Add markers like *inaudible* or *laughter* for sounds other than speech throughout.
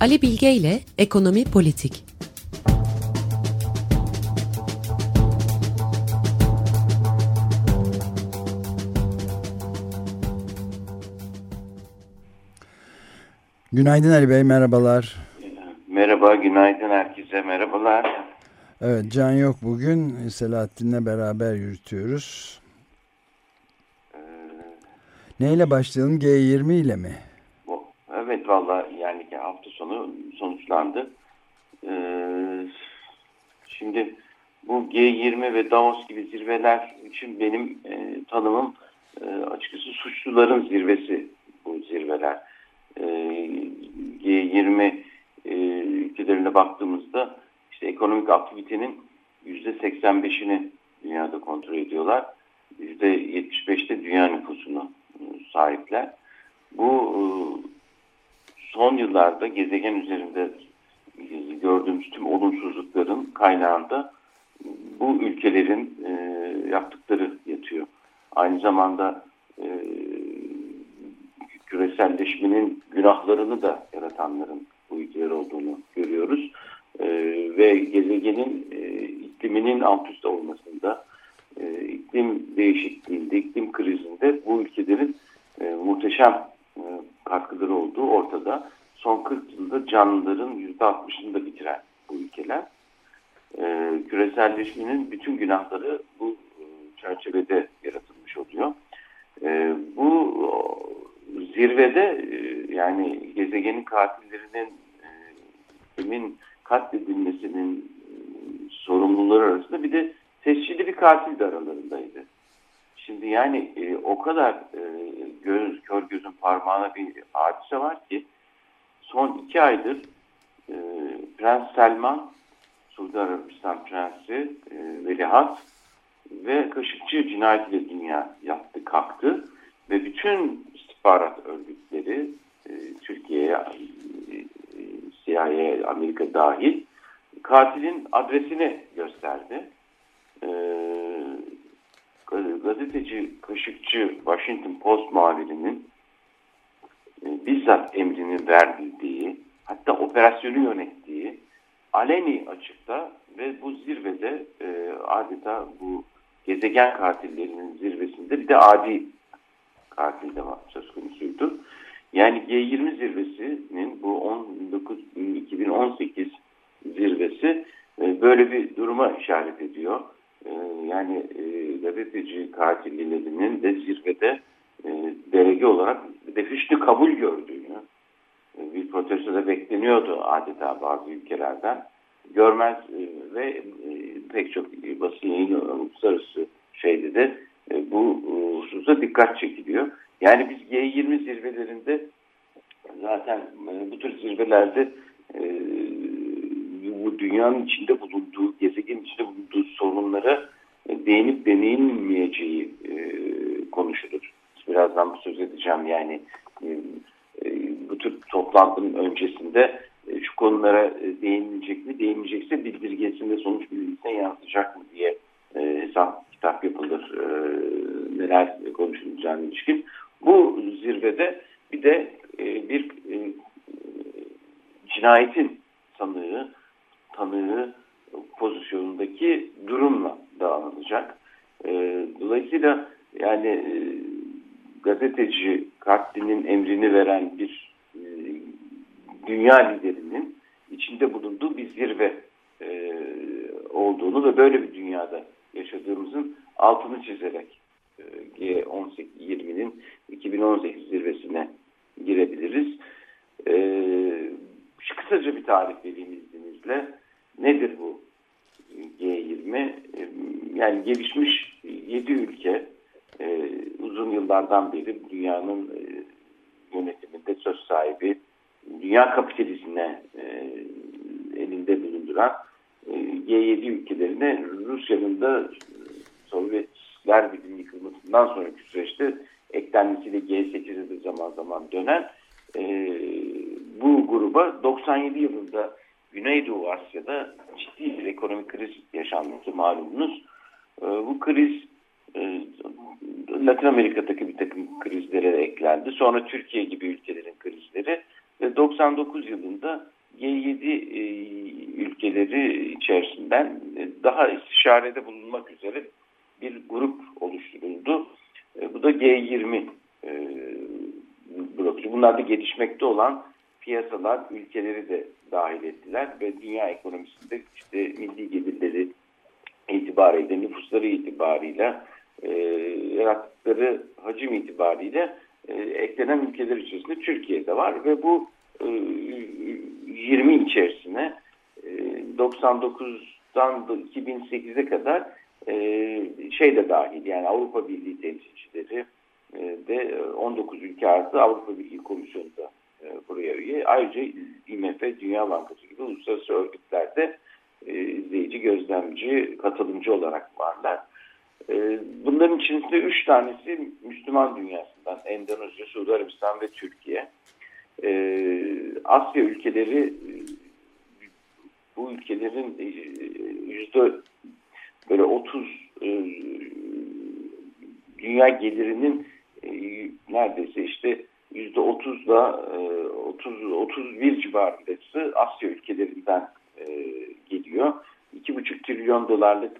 Ali Bilge ile Ekonomi Politik. Günaydın Ali Bey, merhabalar. Merhaba, günaydın herkese, merhabalar. Evet, Can yok bugün. Selahattin'le beraber yürütüyoruz. Ee, Neyle başlayalım? G20 ile mi? Valla yani hafta sonu sonuçlandı. Ee, şimdi bu G20 ve Davos gibi zirveler için benim e, tanımım e, açıkçası suçluların zirvesi bu zirveler. E, G20 e, ülkelerine baktığımızda işte ekonomik aktivitenin %85'ini dünyada kontrol ediyorlar. %75'te dünya nüfusunu e, sahipler. Bu e, son yıllarda gezegen üzerinde gördüğümüz tüm olumsuzlukların kaynağında bu ülkelerin e, yaptıkları yatıyor. Aynı zamanda e, küreselleşmenin günahlarını da yaratanların bu ülkeler olduğunu görüyoruz. E, ve gezegenin e, ikliminin alt üst olmasında, e, iklim değişikliğinde, iklim krizinde bu ülkelerin e, muhteşem katkıları olduğu ortada. Son 40 yılda canlıların %60'ını da bitiren bu ülkeler. E, küreselleşmenin bütün günahları bu e, çerçevede yaratılmış oluyor. E, bu zirvede e, yani gezegenin katillerinin kimin katledilmesinin e, sorumluları arasında bir de tescilli bir katil de aralarındaydı. Şimdi yani e, o kadar e, göz, kör gözün parmağına bir hadise var ki son iki aydır e, Prens Selman, Suudi Arabistan Prensi e, Velihat ve Kaşıkçı cinayetiyle dünya yattı kalktı ve bütün istihbarat örgütleri e, Türkiye'ye, e, CIA, Amerika dahil katilin adresini gösterdi. E, gazeteci, kaşıkçı Washington Post muhabirinin e, bizzat emrini verdiği, hatta operasyonu yönettiği aleni açıkta ve bu zirvede e, adeta bu gezegen katillerinin zirvesinde bir de adi katil de var, söz konusuydu. Yani G20 zirvesinin bu 19, 2018 zirvesi e, böyle bir duruma işaret ediyor. E, yani e, gazeteci katillerinin de zirvede derece olarak de hüsnü kabul gördüğünü bir protesto da bekleniyordu adeta bazı ülkelerden. Görmez ve pek çok basın yayın uluslararası şeyde de bu hususa dikkat çekiliyor. Yani biz G20 zirvelerinde zaten bu tür zirvelerde bu dünyanın içinde bulunduğu, gezegenin içinde bulunduğu sorunlara değinip deneyilmeyeceği konuşulur. Birazdan söz edeceğim yani bu tür toplantının öncesinde şu konulara değinilecek mi, değinmeyecekse bildirgesinde sonuç bildirgesine yansıyacak mı diye hesap kitap yapılır, neler konuşulacağına ilişkin. Bu zirvede bir de bir cinayetin sanığı, tanığı pozisyonundaki durumla dağılacak. Dolayısıyla yani gazeteci katlinin emrini veren bir dünya liderinin içinde bulunduğu bir zirve olduğunu ve böyle bir dünyada yaşadığımızın altını çizerek G18-20'nin 2018 zirvesine girebiliriz. Ee, kısaca bir tarif vereyim izninizle. Nedir bu G20? Yani gelişmiş 7 ülke e, uzun yıllardan beri dünyanın e, yönetiminde söz sahibi, dünya kapitalizmine e, elinde bulunduran e, G7 ülkelerine Rusya'nın da Sovyetler Birliği'nin yıkılmasından sonraki süreçte eklenmesiyle G8'e de zaman zaman dönen e, bu gruba 97 yılında Güneydoğu Asya'da ciddi bir ekonomik kriz yaşanması malumunuz. E, bu kriz e, Latin Amerika'daki bir takım krizlere eklendi. Sonra Türkiye gibi ülkelerin krizleri ve 99 yılında G7 e, ülkeleri içerisinden e, daha istişarede bulunmak üzere bir grup oluşturuldu. E, bu da G20 e, bloku. Bunlar da gelişmekte olan piyasalar, ülkeleri de dahil ettiler ve dünya ekonomisinde işte milli gelirleri itibariyle, nüfusları itibariyle, e, yarattıkları hacim itibariyle e, eklenen ülkeler içerisinde Türkiye'de var ve bu e, 20 içerisine e, 99'dan 2008'e kadar e, şey de dahil yani Avrupa Birliği temsilcileri e, de 19 ülke artı Avrupa Birliği Komisyonu da e, buraya üye. Ayrıca IMF, Dünya Bankası gibi uluslararası örgütlerde e, izleyici, gözlemci, katılımcı olarak varlar. E, bunların içerisinde üç tanesi Müslüman dünyasından Endonezya, Suudi Arabistan ve Türkiye. E, Asya ülkeleri bu ülkelerin yüzde böyle 30 dünya gelirinin neredeyse işte yüzde 30'la 30 31 civarındası Asya ülkelerinden geliyor. 2,5 trilyon dolarlık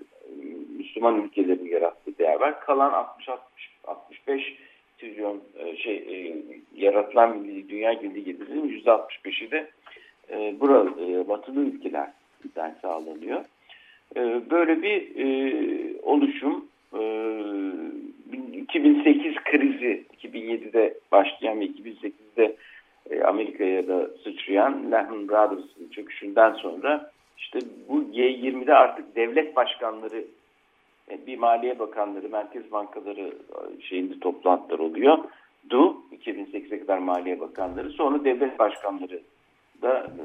Müslüman ülkelerin yarattığı değer var. Kalan 60 60 65 trilyon şey e, yaratılan milli dünya milli gelirinin %65'i de e, bura, e, batılı ülkelerden sağlanıyor. E, böyle bir e, oluşum e, 2008 krizi 2007'de başlayan ve 2008'de e, Amerika'ya da sıçrayan Lehman Brothers'ın çöküşünden sonra işte bu G20'de artık devlet başkanları e, bir maliye bakanları, merkez bankaları e, şeyinde toplantılar oluyor. Du 2008'e kadar maliye bakanları sonra devlet başkanları da e,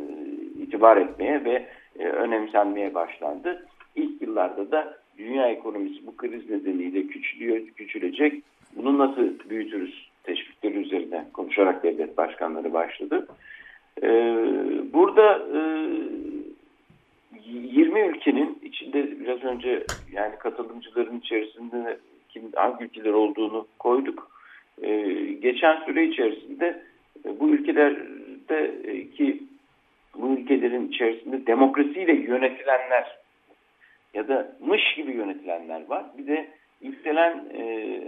itibar etmeye ve önemsenmeye başlandı. İlk yıllarda da dünya ekonomisi bu kriz nedeniyle küçülüyor, küçülecek. Bunu nasıl büyütürüz teşvikleri üzerine konuşarak devlet başkanları başladı. E, burada e, 20 ülkenin içinde biraz önce yani katılımcıların içerisinde kim, hangi ülkeler olduğunu koyduk. Ee, geçen süre içerisinde e, bu ülkelerde e, ki bu ülkelerin içerisinde demokrasiyle yönetilenler ya da mış gibi yönetilenler var. Bir de yükselen e,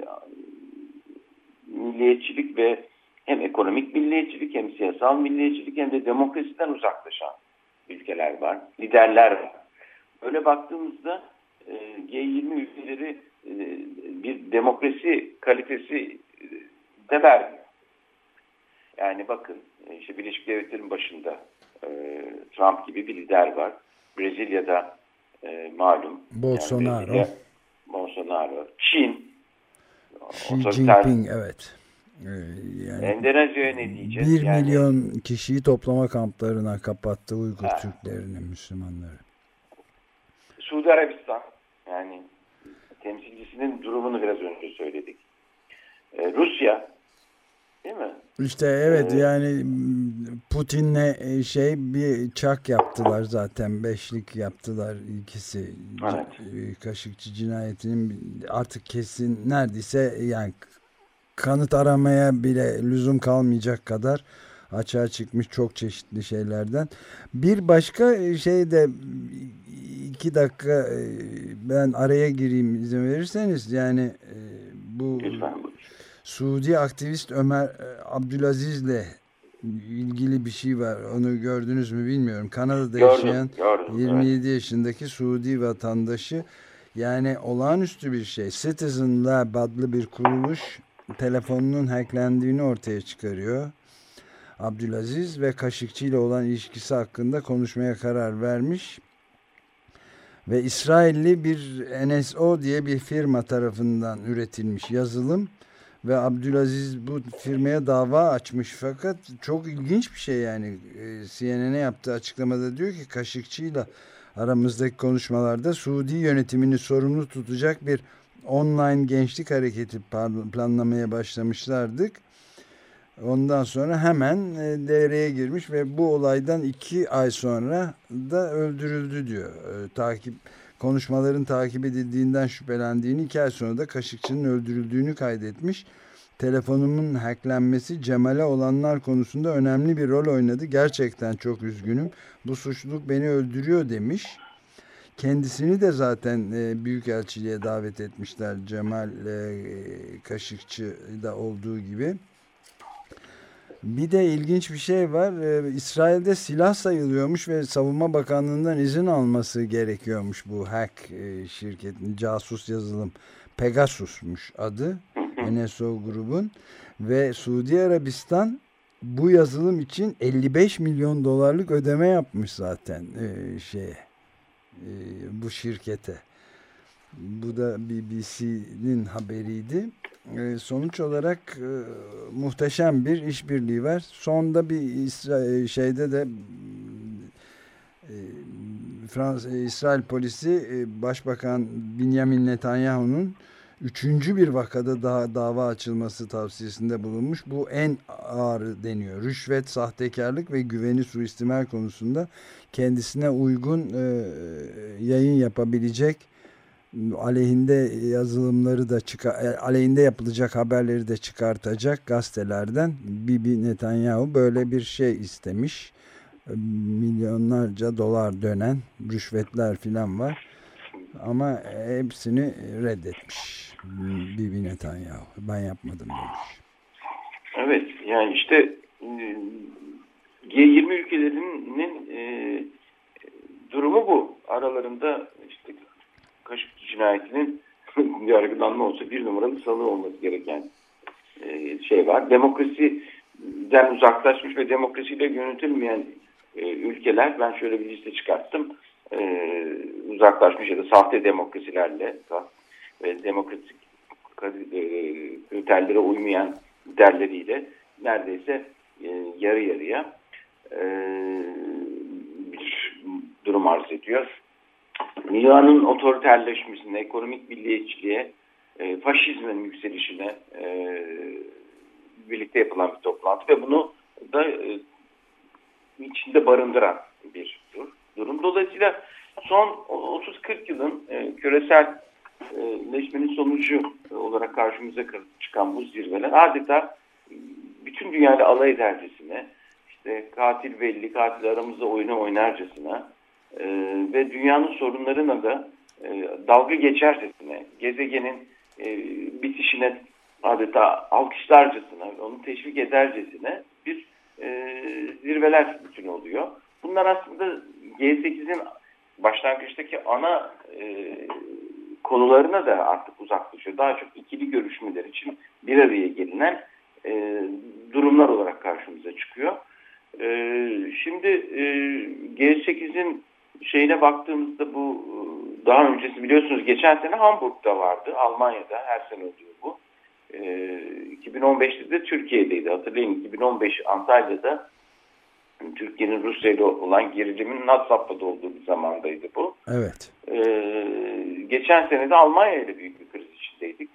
milliyetçilik ve hem ekonomik milliyetçilik hem siyasal milliyetçilik hem de demokrasiden uzaklaşan ülkeler var, liderler var. Öyle baktığımızda e, G20 ülkeleri e, bir demokrasi kalitesi de vermiyor. Yani bakın e, işte Birleşik Devletler'in başında e, Trump gibi bir lider var. Brezilya'da e, malum. Bolsonaro. Yani Bolsonaro. Çin. Xi Jinping evet. Ee, yani Endonezya'ya ne diyeceğiz? Bir yani, milyon kişiyi toplama kamplarına kapattı Uygur ha. Türklerini, Müslümanları. Suudi Arabistan yani temsilcisinin durumunu biraz önce söyledik. Ee, Rusya değil mi? İşte evet ee, yani Putin'le e, şey bir çak yaptılar zaten beşlik yaptılar ikisi evet. E, Kaşıkçı cinayetinin artık kesin neredeyse yani kanıt aramaya bile lüzum kalmayacak kadar açığa çıkmış çok çeşitli şeylerden. Bir başka şey de iki dakika e, ben araya gireyim izin verirseniz yani e, bu Suudi aktivist Ömer e, Abdülaziz'le ilgili bir şey var. Onu gördünüz mü bilmiyorum. Kanada'da gördüm, yaşayan gördüm, 27 evet. yaşındaki Suudi vatandaşı yani olağanüstü bir şey. Citizen Lab adlı bir kuruluş telefonunun hacklendiğini ortaya çıkarıyor. Abdülaziz ve Kaşıkçı ile olan ilişkisi hakkında konuşmaya karar vermiş. Ve İsrailli bir NSO diye bir firma tarafından üretilmiş yazılım ve Abdülaziz bu firmaya dava açmış fakat çok ilginç bir şey yani CNN'e yaptığı açıklamada diyor ki Kaşıkçı ile aramızdaki konuşmalarda Suudi yönetimini sorumlu tutacak bir online gençlik hareketi planlamaya başlamışlardık. Ondan sonra hemen e, devreye girmiş ve bu olaydan iki ay sonra da öldürüldü diyor. E, takip konuşmaların takip edildiğinden şüphelendiğini iki ay sonra da Kaşıkçı'nın öldürüldüğünü kaydetmiş. telefonumun hacklenmesi Cemal'e olanlar konusunda önemli bir rol oynadı. Gerçekten çok üzgünüm. Bu suçluluk beni öldürüyor demiş. Kendisini de zaten e, Büyükelçiliğe davet etmişler. Cemal e, Kaşıkçı da olduğu gibi. Bir de ilginç bir şey var. Ee, İsrail'de silah sayılıyormuş ve Savunma Bakanlığı'ndan izin alması gerekiyormuş bu hack e, şirketin casus yazılım. Pegasus'muş adı. NSO grubun ve Suudi Arabistan bu yazılım için 55 milyon dolarlık ödeme yapmış zaten e, şeye e, bu şirkete. Bu da BBC'nin haberiydi. E, sonuç olarak e, muhteşem bir işbirliği var. Sonda bir İsra şeyde de e, Fransız İsrail polisi e, Başbakan Benjamin Netanyahu'nun üçüncü bir vakada daha dava açılması tavsiyesinde bulunmuş. Bu en ağır deniyor. Rüşvet, sahtekarlık ve güveni suistimal konusunda kendisine uygun e, yayın yapabilecek aleyhinde yazılımları da çıkar, e, aleyhinde yapılacak haberleri de çıkartacak gazetelerden Bibi Netanyahu böyle bir şey istemiş. Milyonlarca dolar dönen rüşvetler filan var. Ama hepsini reddetmiş Bibi Netanyahu. Ben yapmadım demiş. Evet yani işte G20 ülkelerinin e, durumu bu. Aralarında işte Kaşıkçı cinayetinin *laughs* yargılanma olsa bir numaralı salı olması gereken e, şey var. Demokrasiden uzaklaşmış ve demokrasiyle yönetilmeyen e, ülkeler ben şöyle bir liste çıkarttım. E, uzaklaşmış ya da sahte demokrasilerle ve demokratik e, kriterlere uymayan derleriyle neredeyse yarı yarıya bir durum arz ediyor. Dünyanın otoriterleşmesine, ekonomik milliyetçiliğe, e, faşizmin yükselişine e, birlikte yapılan bir toplantı ve bunu da e, içinde barındıran bir durum. Dolayısıyla son 30-40 yılın e, küreselleşmenin sonucu olarak karşımıza çıkan bu zirveler adeta bütün dünyayla alay edercesine, işte katil belli, katil aramızda oyunu oynarcasına e, ve dünyanın sorunlarına da e, dalga geçercesine, gezegenin e, bitişine adeta alkışlarcasına, onu teşvik edercesine bir e, zirveler bütün oluyor. Bunlar aslında G8'in başlangıçtaki ana e, konularına da artık uzaklaşıyor. Daha çok ikili görüşmeler için bir araya gelinen e, durumlar olarak karşımıza çıkıyor. E, şimdi e, G8'in şeyine baktığımızda bu e, daha öncesi biliyorsunuz geçen sene Hamburg'da vardı. Almanya'da her sene oluyor bu. E, 2015'te de Türkiye'deydi. Hatırlayın 2015 Antalya'da Türkiye'nin Rusya ile olan gerilimin nad safhada olduğu bir zamandaydı bu. Evet. E, geçen sene de Almanya ile büyük bir kriz içindeydik.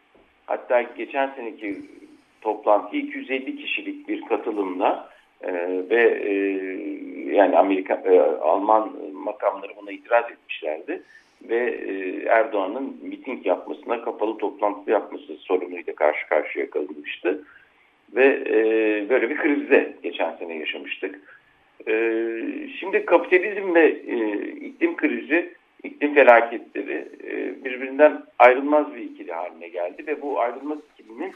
Hatta geçen seneki toplantı 250 kişilik bir katılımla e, ve e, yani Amerika e, Alman makamları buna itiraz etmişlerdi. Ve e, Erdoğan'ın miting yapmasına kapalı toplantı yapması sorunuyla karşı karşıya kalınmıştı. Ve e, böyle bir krizde geçen sene yaşamıştık. E, şimdi kapitalizm ve e, iklim krizi, iklim felaketleri e, birbirinden ayrılmaz bir ikili haline geldi. Ve bu ayrılmaz ikilinin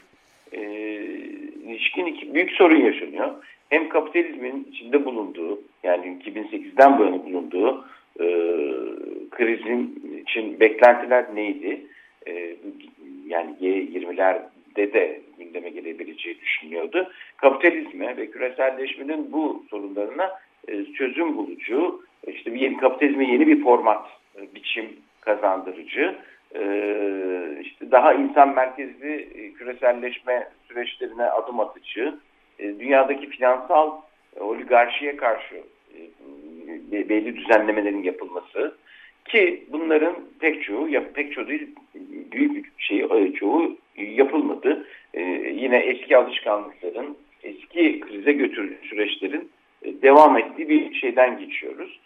e, ilişkin iki, büyük sorun yaşanıyor hem kapitalizmin içinde bulunduğu yani 2008'den bu yana bulunduğu e, krizin için beklentiler neydi? E, yani G20'lerde de gündeme gelebileceği düşünüyordu. Kapitalizme ve küreselleşmenin bu sorunlarına e, çözüm bulucu, işte bir yeni kapitalizme yeni bir format, e, biçim kazandırıcı, e, işte daha insan merkezli e, küreselleşme süreçlerine adım atıcı, dünyadaki finansal e, oligarşiye karşı e, belli düzenlemelerin yapılması ki bunların pek çoğu, pek çoğu değil, büyük bir şey çoğu yapılmadı. Yine eski alışkanlıkların, eski krize götürdüğü süreçlerin devam ettiği bir şeyden geçiyoruz.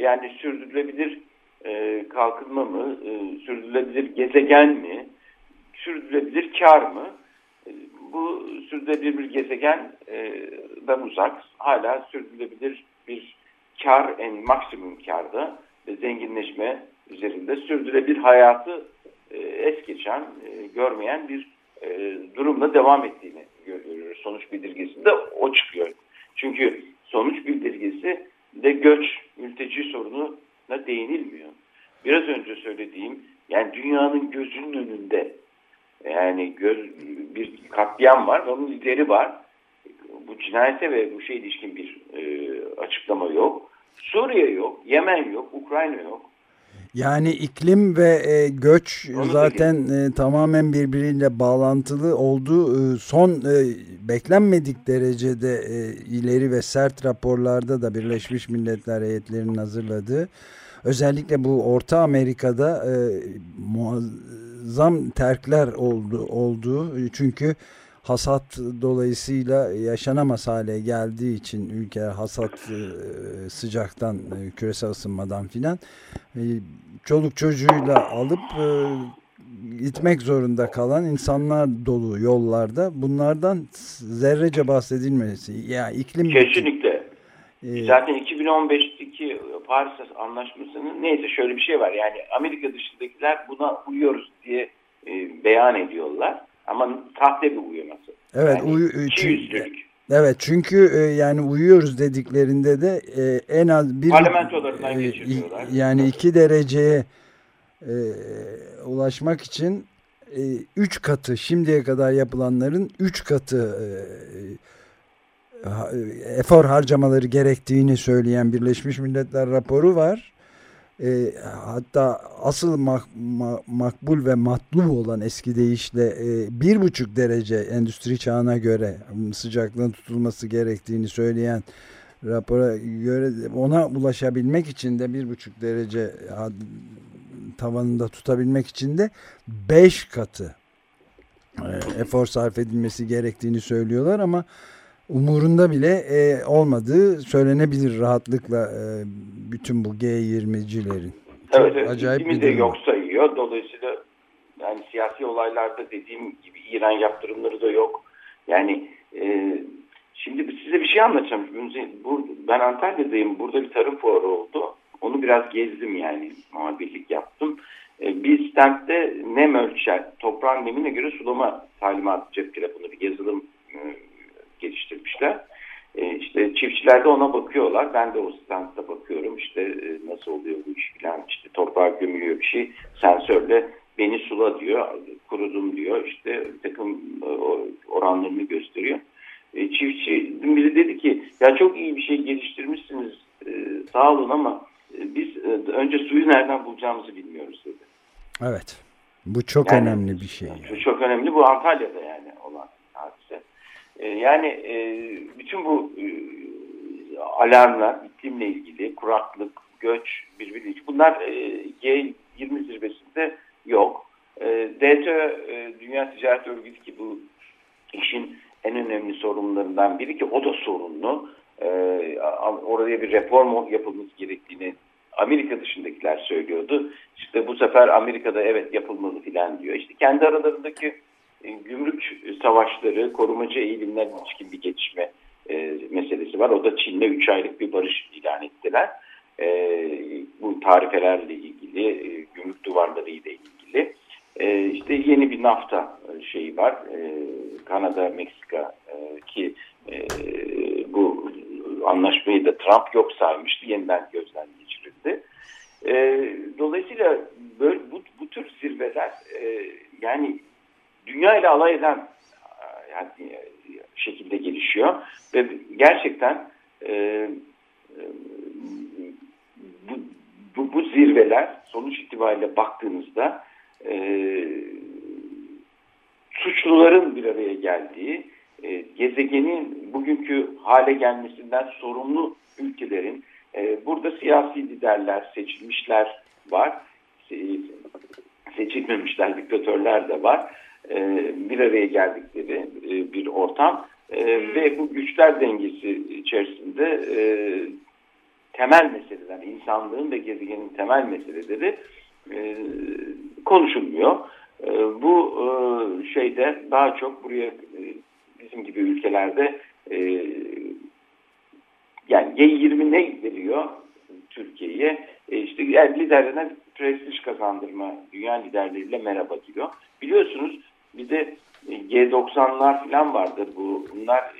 Yani sürdürülebilir kalkınma mı, sürdürülebilir gezegen mi, sürdürülebilir kar mı? Bu sürdürülebilir bir gezegenden uzak. Hala sürdürülebilir bir kar en maksimum karda ve zenginleşme üzerinde sürdürülebilir hayatı e, es geçen, e, görmeyen bir e, durumla devam ettiğini görüyoruz. Sonuç bildirgesinde o çıkıyor. Çünkü sonuç bildirgesi de göç, mülteci sorununa değinilmiyor. Biraz önce söylediğim yani dünyanın gözünün önünde yani göz, bir katliam var, onun lideri var. Bu cinayete ve bu şey ilişkin bir e, açıklama yok. Suriye yok, Yemen yok, Ukrayna yok. Yani iklim ve e, göç Onu zaten e, tamamen birbiriyle bağlantılı oldu. E, son e, beklenmedik derecede e, ileri ve sert raporlarda da Birleşmiş Milletler heyetlerinin hazırladığı özellikle bu Orta Amerika'da e, muazzam terkler oldu oldu. Çünkü hasat dolayısıyla yaşanamaz hale geldiği için ülke hasat e, sıcaktan e, küresel ısınmadan filan e, çoluk çocuğuyla alıp gitmek zorunda kalan insanlar dolu yollarda bunlardan zerrece bahsedilmesi yani iklim kesinlikle ee, zaten 2015'teki Paris Anlaşması'nın neyse şöyle bir şey var yani Amerika dışındakiler buna uyuyoruz diye beyan ediyorlar ama sahte bir uyuması. Evet, yani uyu, çünkü, evet çünkü e, yani uyuyoruz dediklerinde de e, en az bir parlamentolarından e, geçiriyorlar. Yani iki dereceye e, ulaşmak için e, üç katı şimdiye kadar yapılanların üç katı e, efor harcamaları gerektiğini söyleyen Birleşmiş Milletler raporu var. E, hatta asıl mak, mak, makbul ve matlub olan eski deyişle e, bir buçuk derece endüstri çağına göre sıcaklığın tutulması gerektiğini söyleyen rapora göre ona ulaşabilmek için de bir buçuk derece tavanında tutabilmek için de beş katı e, efor sarf edilmesi gerektiğini söylüyorlar ama umurunda bile e, olmadığı söylenebilir rahatlıkla e, bütün bu G20'cilerin. Evet, evet. Acayip bir de yok sayıyor. Dolayısıyla yani siyasi olaylarda dediğim gibi İran yaptırımları da yok. Yani e, şimdi size bir şey anlatacağım. Ben Antalya'dayım. Burada bir tarım fuarı oldu. Onu biraz gezdim yani. Muhabirlik yaptım. E, bir standte nem ölçer, toprağın nemine göre sulama talimatı cep telefonu bir yazılım e, geliştirmişler. E, işte çiftçiler de ona bakıyorlar. Ben de o standta bakıyorum. İşte e, nasıl oluyor bu iş falan. İşte torpağa gömülüyor bir şey. Sensörle beni sula diyor. Kurudum diyor. İşte takım e, oranlarını gösteriyor. E, çiftçi biri dedi ki ya çok iyi bir şey geliştirmişsiniz. E, sağ olun ama e, biz e, önce suyu nereden bulacağımızı bilmiyoruz dedi. Evet. Bu çok yani, önemli bir şey. Yani. Çok önemli. Bu Antalya'da yani. E, yani e, bütün bu e, alarmlar iklimle ilgili, kuraklık, göç, birbiriyle bunlar G20 zirvesinde yok. DTÖ, Dünya Ticaret Örgütü ki bu işin en önemli sorunlarından biri ki o da sorunlu. oraya bir reform yapılması gerektiğini Amerika dışındakiler söylüyordu. İşte bu sefer Amerika'da evet yapılmalı filan diyor. İşte kendi aralarındaki e, gümrük savaşları, korumacı eğilimler ilişkin bir geçişme e, meselesi var. O da Çin'le 3 aylık bir barış ilan ettiler. E, bu tarifelerle ilgili, e, gümrük duvarları ile ilgili. E, işte yeni bir nafta şeyi var. E, Kanada, Meksika e, ki e, bu anlaşmayı da Trump yok saymıştı. Yeniden gözden geçirildi. E, dolayısıyla böyle bu, bu tür zirveler e, yani dünya ile alay eden yani, şekilde gelişiyor. Ve gerçekten e, e, bu, bu, bu zirveler sonuç itibariyle baktığınızda e, suçluların bir araya geldiği e, gezegenin bugünkü hale gelmesinden sorumlu ülkelerin e, burada siyasi liderler, seçilmişler var, seçilmemişler, diktatörler de var e, bir araya geldikleri e, bir ortam e, ve bu güçler dengesi içerisinde temel meseleler, insanlığın ve gezegenin temel meseleleri konuşulmuyor. bu şeyde daha çok buraya bizim gibi ülkelerde yani G20 ne veriyor Türkiye'ye? işte yani liderlerine prestij kazandırma, dünya liderleriyle merhaba diyor. Biliyorsunuz bir de G90'lar falan vardır bu. Bunlar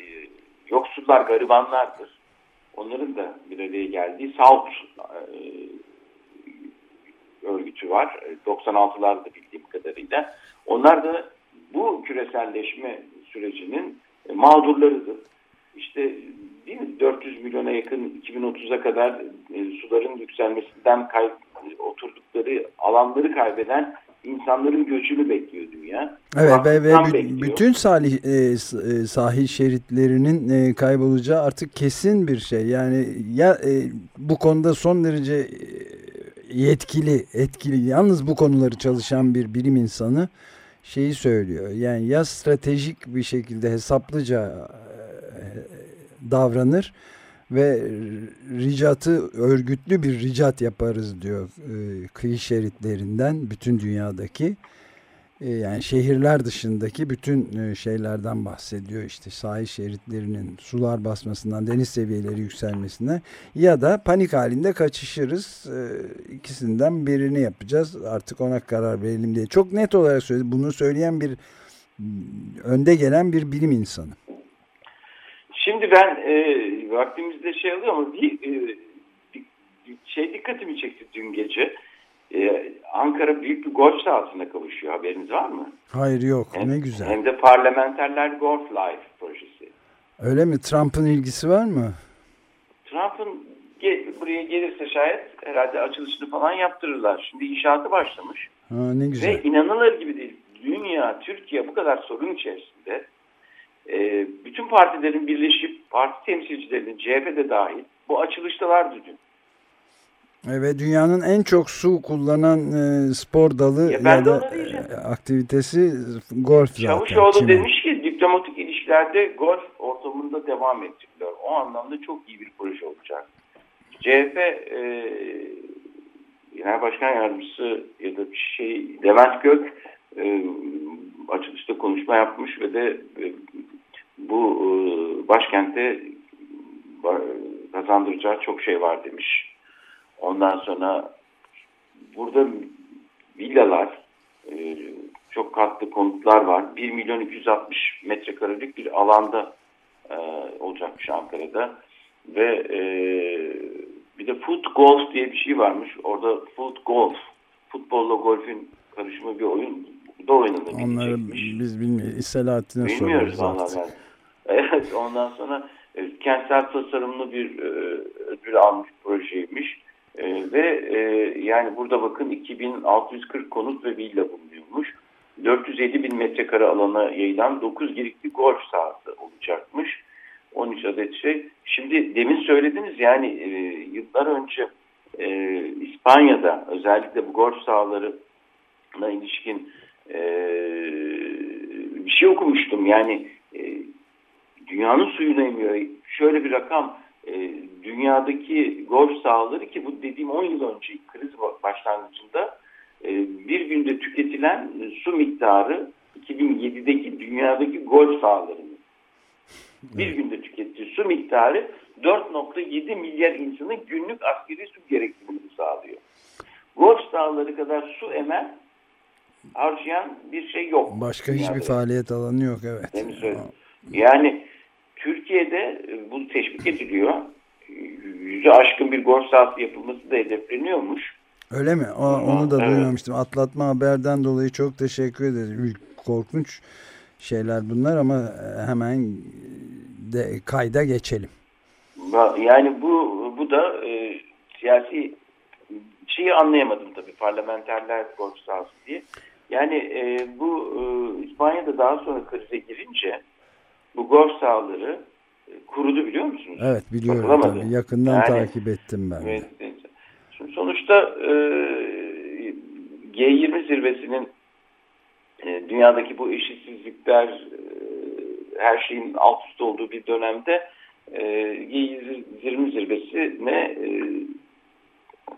yoksullar, garibanlardır. Onların da bir araya geldiği SALT örgütü var. 96'larda bildiğim kadarıyla. Onlar da bu küreselleşme sürecinin mağdurlarıdır. İşte değil mi 400 milyona yakın 2030'a kadar e, suların yükselmesinden kay, oturdukları alanları kaybeden insanların göçünü bekliyor dünya. Evet ve, ve bütün sahil, e, e, sahil şeritlerinin e, kaybolacağı artık kesin bir şey. Yani ya e, bu konuda son derece e, yetkili, etkili yalnız bu konuları çalışan bir bilim insanı şeyi söylüyor. Yani ya stratejik bir şekilde hesaplıca e, davranır ve ricatı örgütlü bir ricat yaparız diyor e, kıyı şeritlerinden bütün dünyadaki e, yani şehirler dışındaki bütün e, şeylerden bahsediyor. İşte sahil şeritlerinin sular basmasından deniz seviyeleri yükselmesine ya da panik halinde kaçışırız. İkisinden birini yapacağız. Artık ona karar verelim diye. Çok net olarak söyledi. Bunu söyleyen bir önde gelen bir bilim insanı. Şimdi ben e, vaktimizde şey alıyor ama bir, e, şey dikkatimi çekti dün gece. E, Ankara büyük bir golf sahasına kavuşuyor. Haberiniz var mı? Hayır yok. Hem, ne güzel. Hem de parlamenterler Golf Life projesi. Öyle mi? Trump'ın ilgisi var mı? Trump'ın gel, buraya gelirse şayet herhalde açılışını falan yaptırırlar. Şimdi inşaatı başlamış. Ha, ne güzel. Ve inanılır gibi değil. Dünya, Türkiye bu kadar sorun içerisinde e, bütün partilerin birleşip parti temsilcilerinin CHP'de dahil bu açılıştalardı dün. Evet dünyanın en çok su kullanan e, spor dalı ya, ya da e, aktivitesi golf zaten. Çavuşoğlu Çimen. demiş ki diplomatik ilişkilerde golf ortamında devam ettiriyor. O anlamda çok iyi bir proje olacak. CHP e, Genel Başkan Yardımcısı ya da şey Levent Gök e, açılışta konuşma yapmış ve de e, bu e, başkente kazandıracağı çok şey var demiş. Ondan sonra burada villalar, e, çok katlı konutlar var. 1 milyon 260 metrekarelik bir alanda e, olacakmış Ankara'da. Ve bir de foot golf diye bir şey varmış. Orada foot golf, futbolla golfün karışımı bir oyun da oynanabilecekmiş. Onları biz bilmiyoruz. Selahattin'e soruyoruz. Bilmiyoruz Evet ondan sonra e, kentsel tasarımlı bir e, ödül almış projeymiş. E, ve e, yani burada bakın 2640 konut ve villa bulunuyormuş. 450 bin metrekare alana yayılan 9 girikli golf sahası olacakmış. 13 adet şey. Şimdi demin söylediniz yani e, yıllar önce e, İspanya'da özellikle bu golf sahalarına ilişkin e, bir şey okumuştum. Yani dünyanın suyunu emiyor. Şöyle bir rakam e, dünyadaki golf sahaları ki bu dediğim 10 yıl önce kriz başlangıcında e, bir günde tüketilen su miktarı 2007'deki dünyadaki golf sahalarının bir günde tükettiği su miktarı 4.7 milyar insanın günlük askeri su gereksinimini sağlıyor. Golf sahaları kadar su emen harcayan bir şey yok. Başka hiçbir faaliyet alanı yok evet. Yani Türkiye'de e, bu teşvik ediliyor. Yüzü aşkın bir golf sahası yapılması da hedefleniyormuş. Öyle mi? O, onu da evet. duymamıştım. Atlatma haberden dolayı çok teşekkür ederiz. Korkunç şeyler bunlar ama e, hemen de kayda geçelim. Yani bu bu da e, siyasi şeyi anlayamadım tabii parlamenterler golf sahası diye. Yani e, bu e, İspanya'da daha sonra krize girince bu golf sahaları e, kurudu biliyor musunuz? Evet biliyorum tabii. Yakından yani, takip ettim ben. Evet, Şimdi sonuçta e, G20 zirvesinin e, dünyadaki bu eşitsizlikler e, her şeyin alt üst olduğu bir dönemde e, G20 zirvesi ne e,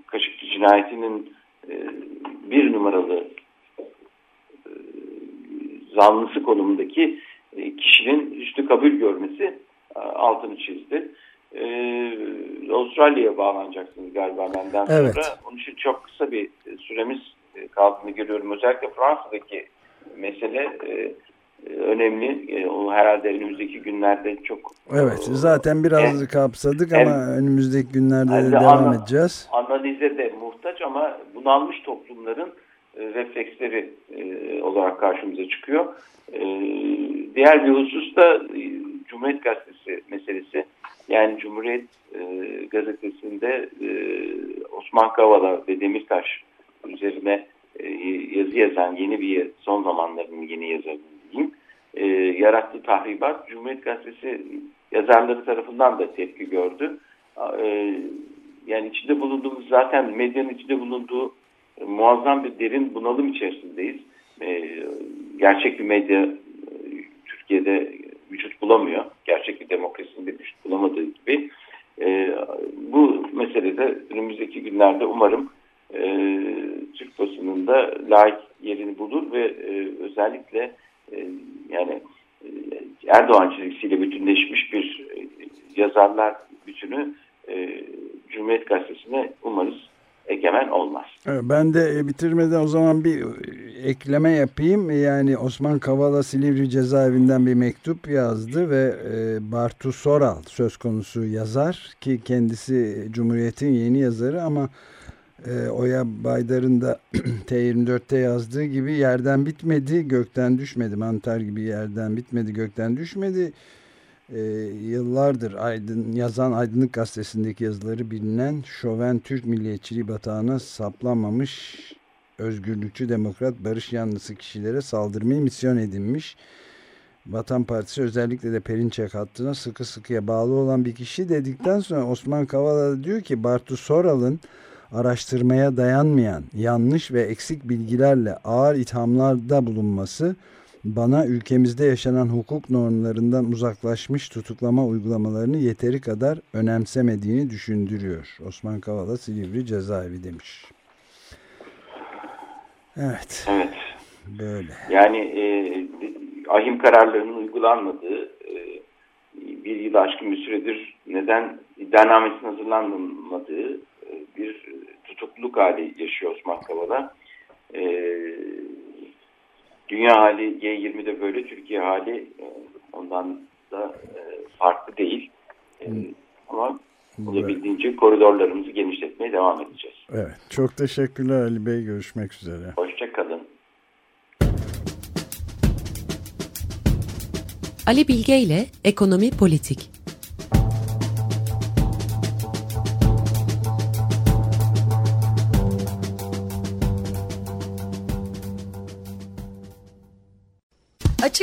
Kaşıkçı cinayetinin e, bir numaralı e, zanlısı konumundaki kişinin üstü kabul görmesi e, altını çizdi. E, Avustralya'ya bağlanacaksınız galiba benden evet. sonra. Onun için çok kısa bir süremiz e, kaldığını görüyorum. Özellikle Fransa'daki mesele e, önemli. E, o herhalde önümüzdeki günlerde çok... Evet zaten biraz en, kapsadık ama en, önümüzdeki günlerde de devam anla, edeceğiz. Analize de muhtaç ama bunalmış toplumların e, refleksleri e, olarak karşımıza çıkıyor. E, diğer bir husus da e, Cumhuriyet Gazetesi meselesi. Yani Cumhuriyet e, Gazetesi'nde e, Osman Kavala ve Demirtaş üzerine yazı yazan yeni bir son zamanların yeni yazarı diyeyim. Yarattığı tahribat Cumhuriyet Gazetesi yazarları tarafından da tepki gördü. Yani içinde bulunduğumuz zaten medyanın içinde bulunduğu muazzam bir derin bunalım içerisindeyiz. E, gerçek bir medya e, Türkiye'de vücut bulamıyor. Gerçek bir demokrasinin bir vücut bulamadığı gibi. E, bu meselede önümüzdeki günlerde umarım e, Türk basınında layık yerini bulur ve özellikle yani e, Erdoğan çizgisiyle bütünleşmiş bir yazarlar bütünü e, Cumhuriyet Gazetesi'ne umarız egemen olmaz. Ben de e, bitirmeden o zaman bir ekleme yapayım. Yani Osman Kavala Silivri cezaevinden bir mektup yazdı ve e, Bartu Soral söz konusu yazar ki kendisi Cumhuriyet'in yeni yazarı ama e, Oya Baydar'ın da *clears throat* T24'te yazdığı gibi yerden bitmedi, gökten düşmedi. Mantar gibi yerden bitmedi, gökten düşmedi. E, yıllardır aydın, yazan Aydınlık Gazetesi'ndeki yazıları bilinen şoven Türk milliyetçiliği batağına saplanmamış özgürlükçü, demokrat, barış yanlısı kişilere saldırmayı misyon edinmiş. Vatan Partisi özellikle de Perinçek hattına sıkı sıkıya bağlı olan bir kişi dedikten sonra Osman Kavala diyor ki Bartu Soral'ın araştırmaya dayanmayan yanlış ve eksik bilgilerle ağır ithamlarda bulunması bana ülkemizde yaşanan hukuk normlarından uzaklaşmış tutuklama uygulamalarını yeteri kadar önemsemediğini düşündürüyor. Osman Kavala Silivri cezaevi demiş. Evet. Evet. Böyle. Yani e, ahim kararlarının uygulanmadığı e, bir yıl aşkın bir süredir neden iddianamesinin hazırlanmadığı e, bir tutukluluk hali yaşıyor Osman Kavala. E, dünya hali G20'de böyle, Türkiye hali e, ondan da e, farklı değil. E, ama olabildiğince koridorlarımızı genişletmeye devam edeceğiz. Evet. Çok teşekkürler Ali Bey. Görüşmek üzere. Hoşçakalın. Ali Bilge ile Ekonomi Politik